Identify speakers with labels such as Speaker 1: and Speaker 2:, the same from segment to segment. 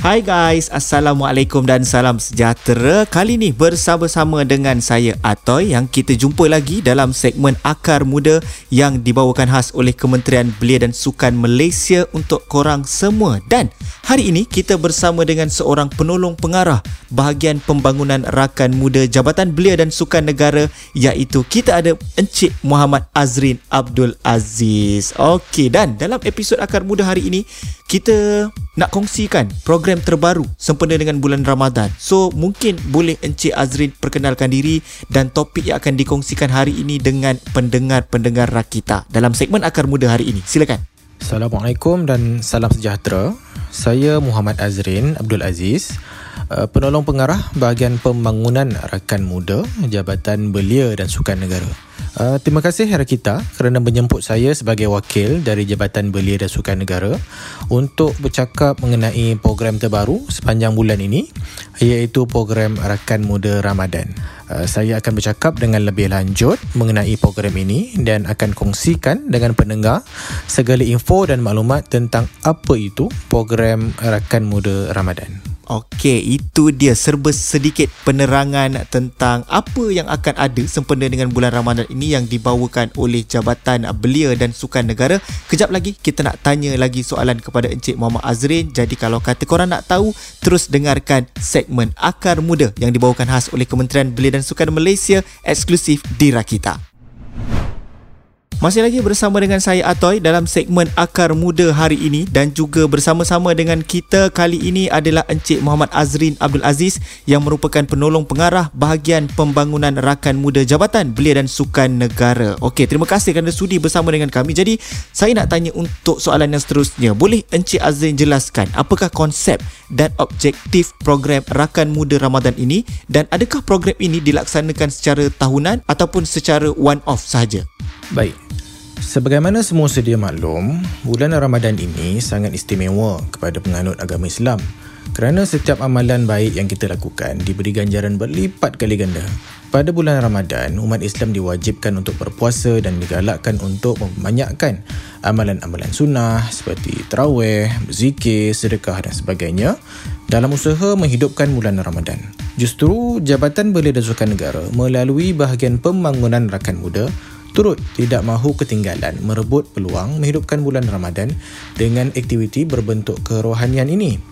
Speaker 1: Hai guys, Assalamualaikum dan salam sejahtera. Kali ni bersama-sama dengan saya Atoy yang kita jumpa lagi dalam segmen Akar Muda yang dibawakan khas oleh Kementerian Belia dan Sukan Malaysia untuk korang semua. Dan hari ini kita bersama dengan seorang penolong pengarah bahagian pembangunan rakan muda Jabatan Belia dan Sukan Negara iaitu kita ada Encik Muhammad Azrin Abdul Aziz. Okey dan dalam episod Akar Muda hari ini kita nak kongsikan program terbaru sempena dengan bulan Ramadan. So mungkin boleh Encik Azrin perkenalkan diri dan topik yang akan dikongsikan hari ini dengan pendengar-pendengar Rakita dalam segmen Akar Muda hari ini. Silakan.
Speaker 2: Assalamualaikum dan salam sejahtera. Saya Muhammad Azrin Abdul Aziz, penolong pengarah bahagian pembangunan rakan muda Jabatan Belia dan Sukan Negara. Uh, terima kasih Rakita kerana menjemput saya sebagai wakil dari Jabatan Belia dan Sukan Negara untuk bercakap mengenai program terbaru sepanjang bulan ini iaitu program Rakan Muda Ramadan. Uh, saya akan bercakap dengan lebih lanjut mengenai program ini dan akan kongsikan dengan pendengar segala info dan maklumat tentang apa itu program Rakan Muda Ramadan.
Speaker 1: Okey, itu dia serba sedikit penerangan tentang apa yang akan ada sempena dengan bulan Ramadan ini yang dibawakan oleh Jabatan Belia dan Sukan Negara. Kejap lagi kita nak tanya lagi soalan kepada Encik Muhammad Azrin. Jadi kalau kata korang nak tahu, terus dengarkan segmen Akar Muda yang dibawakan khas oleh Kementerian Belia dan Sukan Malaysia eksklusif di Rakita. Masih lagi bersama dengan saya Atoy dalam segmen Akar Muda hari ini dan juga bersama-sama dengan kita kali ini adalah Encik Muhammad Azrin Abdul Aziz yang merupakan penolong pengarah bahagian pembangunan rakan muda Jabatan Belia dan Sukan Negara. Okey, terima kasih kerana sudi bersama dengan kami. Jadi, saya nak tanya untuk soalan yang seterusnya. Boleh Encik Azrin jelaskan apakah konsep dan objektif program Rakan Muda Ramadan ini dan adakah program ini dilaksanakan secara tahunan ataupun secara one-off sahaja?
Speaker 2: Baik. Sebagaimana semua sedia maklum, bulan Ramadan ini sangat istimewa kepada penganut agama Islam kerana setiap amalan baik yang kita lakukan diberi ganjaran berlipat kali ganda. Pada bulan Ramadan, umat Islam diwajibkan untuk berpuasa dan digalakkan untuk membanyakkan amalan-amalan sunnah seperti terawih, berzikir, sedekah dan sebagainya dalam usaha menghidupkan bulan Ramadan. Justru Jabatan Belia dan Sukan Negara melalui bahagian pembangunan rakan muda turut tidak mahu ketinggalan merebut peluang menghidupkan bulan Ramadan dengan aktiviti berbentuk kerohanian ini.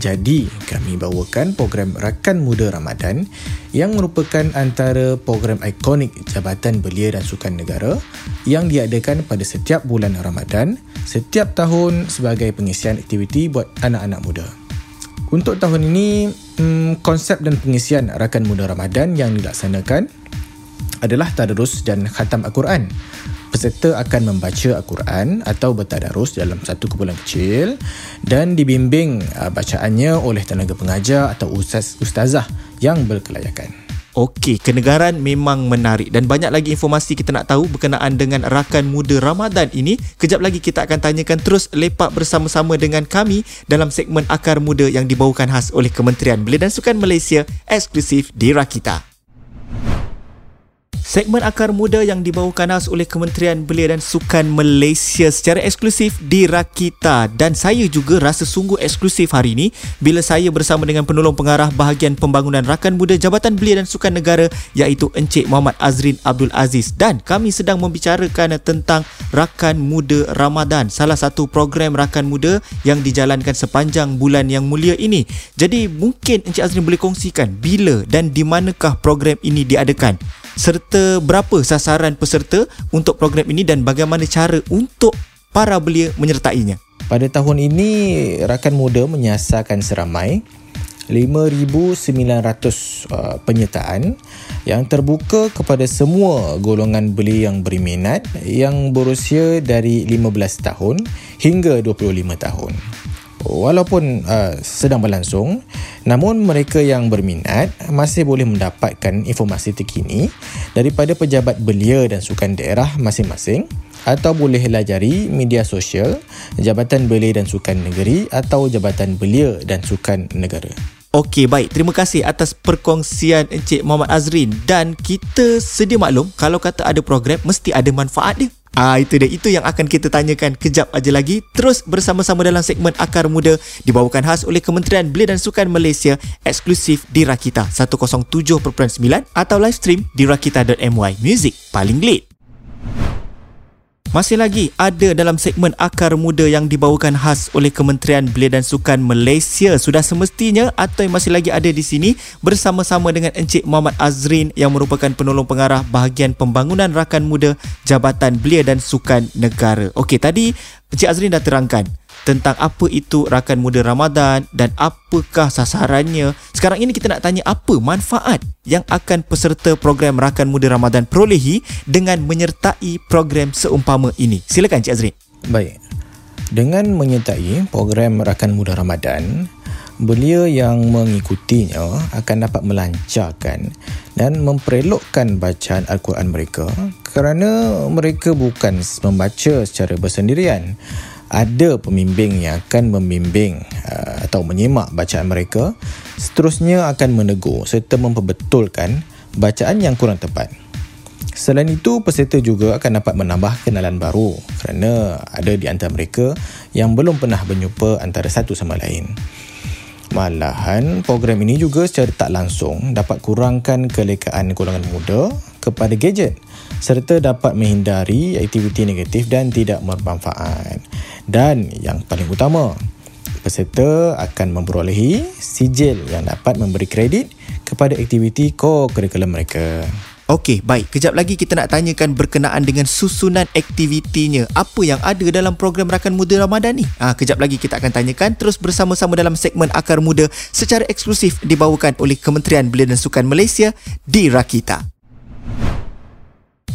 Speaker 2: Jadi, kami bawakan program Rakan Muda Ramadan yang merupakan antara program ikonik Jabatan Belia dan Sukan Negara yang diadakan pada setiap bulan Ramadan setiap tahun sebagai pengisian aktiviti buat anak-anak muda. Untuk tahun ini, hmm, konsep dan pengisian Rakan Muda Ramadan yang dilaksanakan adalah tadarus dan khatam Al-Quran. Peserta akan membaca Al-Quran atau bertadarus dalam satu kumpulan kecil dan dibimbing uh, bacaannya oleh tenaga pengajar atau ustaz ustazah yang berkelayakan.
Speaker 1: Okey, kenegaran memang menarik dan banyak lagi informasi kita nak tahu berkenaan dengan rakan muda Ramadan ini. Kejap lagi kita akan tanyakan terus lepak bersama-sama dengan kami dalam segmen Akar Muda yang dibawakan khas oleh Kementerian Belia dan Sukan Malaysia eksklusif di Rakita. Segmen Akar Muda yang dibawakan khas oleh Kementerian Belia dan Sukan Malaysia secara eksklusif di Rakita dan saya juga rasa sungguh eksklusif hari ini bila saya bersama dengan penolong pengarah bahagian pembangunan rakan muda Jabatan Belia dan Sukan Negara iaitu Encik Muhammad Azrin Abdul Aziz dan kami sedang membicarakan tentang Rakan Muda Ramadan salah satu program Rakan Muda yang dijalankan sepanjang bulan yang mulia ini. Jadi mungkin Encik Azrin boleh kongsikan bila dan di manakah program ini diadakan? Serta berapa sasaran peserta untuk program ini dan bagaimana cara untuk para belia menyertainya.
Speaker 2: Pada tahun ini, rakan muda menyasarkan seramai 5,900 uh, penyertaan yang terbuka kepada semua golongan beli yang berminat yang berusia dari 15 tahun hingga 25 tahun walaupun uh, sedang berlangsung namun mereka yang berminat masih boleh mendapatkan informasi terkini daripada pejabat belia dan sukan daerah masing-masing atau boleh lajari media sosial Jabatan Belia dan Sukan Negeri atau Jabatan Belia dan Sukan Negara.
Speaker 1: Okey, baik. Terima kasih atas perkongsian Encik Muhammad Azrin dan kita sedia maklum kalau kata ada program mesti ada manfaat dia. Ah itu dia. Itu yang akan kita tanyakan kejap aja lagi. Terus bersama-sama dalam segmen Akar Muda dibawakan khas oleh Kementerian Belia dan Sukan Malaysia eksklusif di Rakita 107.9 atau live stream di rakita.my music. Paling lead. Masih lagi ada dalam segmen Akar Muda yang dibawakan khas oleh Kementerian Belia dan Sukan Malaysia. Sudah semestinya atau yang masih lagi ada di sini bersama-sama dengan Encik Muhammad Azrin yang merupakan penolong pengarah bahagian pembangunan rakan muda Jabatan Belia dan Sukan Negara. Okey, tadi Encik Azrin dah terangkan tentang apa itu rakan muda Ramadan dan apakah sasarannya. Sekarang ini kita nak tanya apa manfaat yang akan peserta program rakan muda Ramadan perolehi dengan menyertai program seumpama ini. Silakan Cik Azrin.
Speaker 2: Baik. Dengan menyertai program rakan muda Ramadan, belia yang mengikutinya akan dapat melancarkan dan memperelokkan bacaan Al-Quran mereka kerana mereka bukan membaca secara bersendirian ada pembimbing yang akan membimbing uh, atau menyimak bacaan mereka seterusnya akan menegur serta memperbetulkan bacaan yang kurang tepat. Selain itu, peserta juga akan dapat menambah kenalan baru kerana ada di antara mereka yang belum pernah berjumpa antara satu sama lain. Malahan, program ini juga secara tak langsung dapat kurangkan kelekaan golongan muda kepada gadget serta dapat menghindari aktiviti negatif dan tidak bermanfaat. Dan yang paling utama, peserta akan memperolehi sijil yang dapat memberi kredit kepada aktiviti core curriculum mereka.
Speaker 1: Okey, baik. Kejap lagi kita nak tanyakan berkenaan dengan susunan aktivitinya. Apa yang ada dalam program Rakan Muda Ramadan ni? Ah, ha, kejap lagi kita akan tanyakan terus bersama-sama dalam segmen Akar Muda secara eksklusif dibawakan oleh Kementerian Belia dan Sukan Malaysia di Rakita.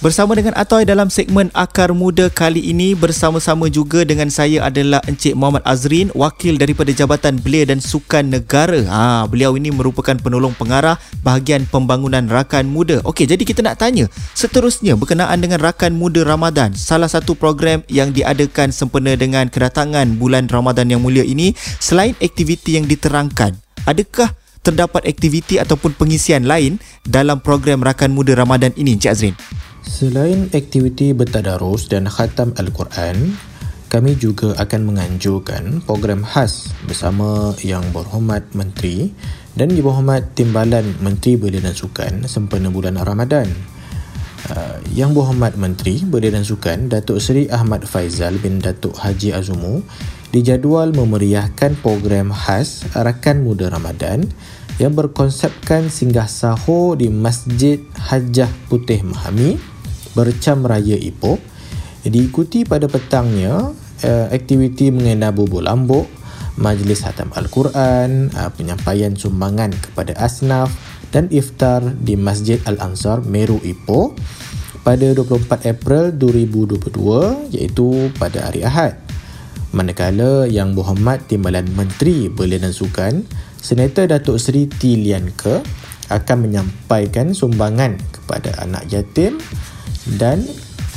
Speaker 1: Bersama dengan Atoy dalam segmen Akar Muda kali ini bersama-sama juga dengan saya adalah Encik Muhammad Azrin, wakil daripada Jabatan Belia dan Sukan Negara. Ha, beliau ini merupakan penolong pengarah bahagian pembangunan rakan muda. Okey, jadi kita nak tanya, seterusnya berkenaan dengan rakan muda Ramadan, salah satu program yang diadakan sempena dengan kedatangan bulan Ramadan yang mulia ini, selain aktiviti yang diterangkan, adakah terdapat aktiviti ataupun pengisian lain dalam program rakan muda Ramadan ini, Encik Azrin?
Speaker 2: Selain aktiviti bertadarus dan khatam Al-Quran, kami juga akan menganjurkan program khas bersama Yang Berhormat Menteri dan Yang Berhormat Timbalan Menteri Belia dan Sukan sempena bulan Ramadan. Uh, Yang Berhormat Menteri Belia dan Sukan Datuk Seri Ahmad Faizal bin Datuk Haji Azumu dijadual memeriahkan program khas Rakan Muda Ramadan yang berkonsepkan singgah sahur di Masjid Hajah Putih Mahami Bercam Raya Ipoh diikuti pada petangnya uh, aktiviti mengenai bubur lambuk, majlis hatam Al-Quran, uh, penyampaian sumbangan kepada asnaf dan iftar di Masjid Al-Ansar Meru Ipoh pada 24 April 2022 iaitu pada hari Ahad. Manakala Yang Berhormat Timbalan Menteri Belia dan Sukan, Senator Datuk Seri T. Lian Ke akan menyampaikan sumbangan kepada anak yatim dan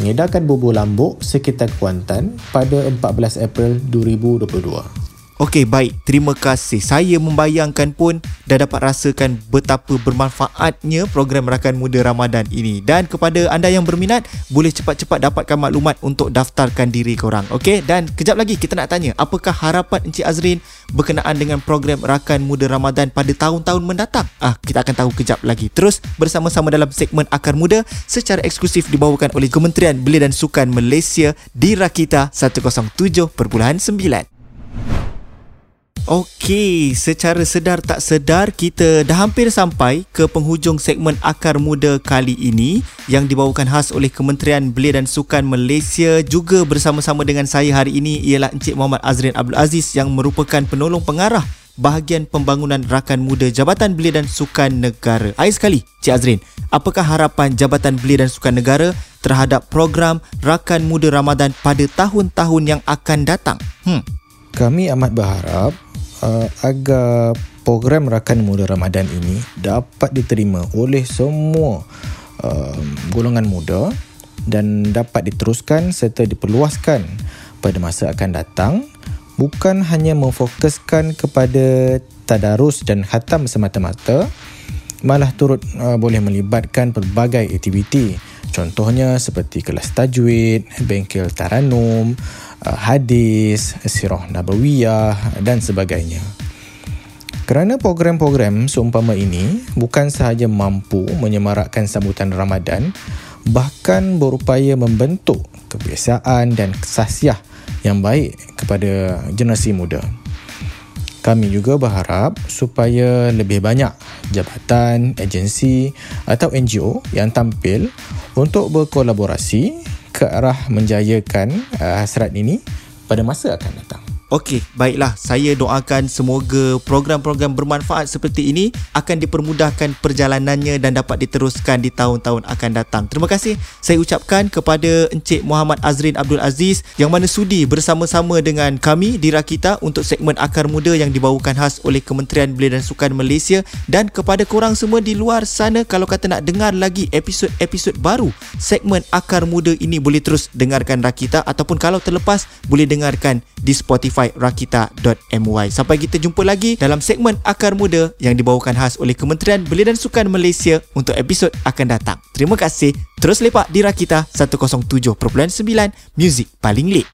Speaker 2: mengedarkan bubur lambuk sekitar Kuantan pada 14 April 2022.
Speaker 1: Okey, baik. Terima kasih. Saya membayangkan pun dah dapat rasakan betapa bermanfaatnya program Rakan Muda Ramadan ini. Dan kepada anda yang berminat, boleh cepat-cepat dapatkan maklumat untuk daftarkan diri korang. Okey, dan kejap lagi kita nak tanya, apakah harapan Encik Azrin berkenaan dengan program Rakan Muda Ramadan pada tahun-tahun mendatang? Ah, kita akan tahu kejap lagi. Terus bersama-sama dalam segmen Akar Muda secara eksklusif dibawakan oleh Kementerian Belia dan Sukan Malaysia di Rakita 107.9. Okey, secara sedar tak sedar kita dah hampir sampai ke penghujung segmen Akar Muda kali ini yang dibawakan khas oleh Kementerian Belia dan Sukan Malaysia juga bersama-sama dengan saya hari ini ialah Encik Muhammad Azrin Abdul Aziz yang merupakan penolong pengarah bahagian pembangunan rakan muda Jabatan Belia dan Sukan Negara. Air sekali, Cik Azrin, apakah harapan Jabatan Belia dan Sukan Negara terhadap program Rakan Muda Ramadan pada tahun-tahun yang akan datang?
Speaker 2: Hmm. Kami amat berharap uh, agar program Rakan Muda Ramadan ini dapat diterima oleh semua uh, golongan muda dan dapat diteruskan serta diperluaskan pada masa akan datang bukan hanya memfokuskan kepada tadarus dan khatam semata-mata malah turut uh, boleh melibatkan pelbagai aktiviti Contohnya seperti kelas tajwid, bengkel taranum, uh, hadis, sirah nabawiyah dan sebagainya. Kerana program-program seumpama ini bukan sahaja mampu menyemarakkan sambutan Ramadan, bahkan berupaya membentuk kebiasaan dan kesasiah yang baik kepada generasi muda. Kami juga berharap supaya lebih banyak jabatan, agensi atau NGO yang tampil untuk berkolaborasi ke arah menjayakan uh, hasrat ini pada masa akan datang.
Speaker 1: Okey, baiklah. Saya doakan semoga program-program bermanfaat seperti ini akan dipermudahkan perjalanannya dan dapat diteruskan di tahun-tahun akan datang. Terima kasih saya ucapkan kepada Encik Muhammad Azrin Abdul Aziz yang mana sudi bersama-sama dengan kami di Rakita untuk segmen Akar Muda yang dibawakan khas oleh Kementerian Belia dan Sukan Malaysia dan kepada korang semua di luar sana kalau kata nak dengar lagi episod-episod baru segmen Akar Muda ini boleh terus dengarkan Rakita ataupun kalau terlepas boleh dengarkan di Spotify rakita.my. Sampai kita jumpa lagi dalam segmen Akar Muda yang dibawakan khas oleh Kementerian Belia dan Sukan Malaysia untuk episod akan datang. Terima kasih. Terus lepak di Rakita 107.9 Music paling lit.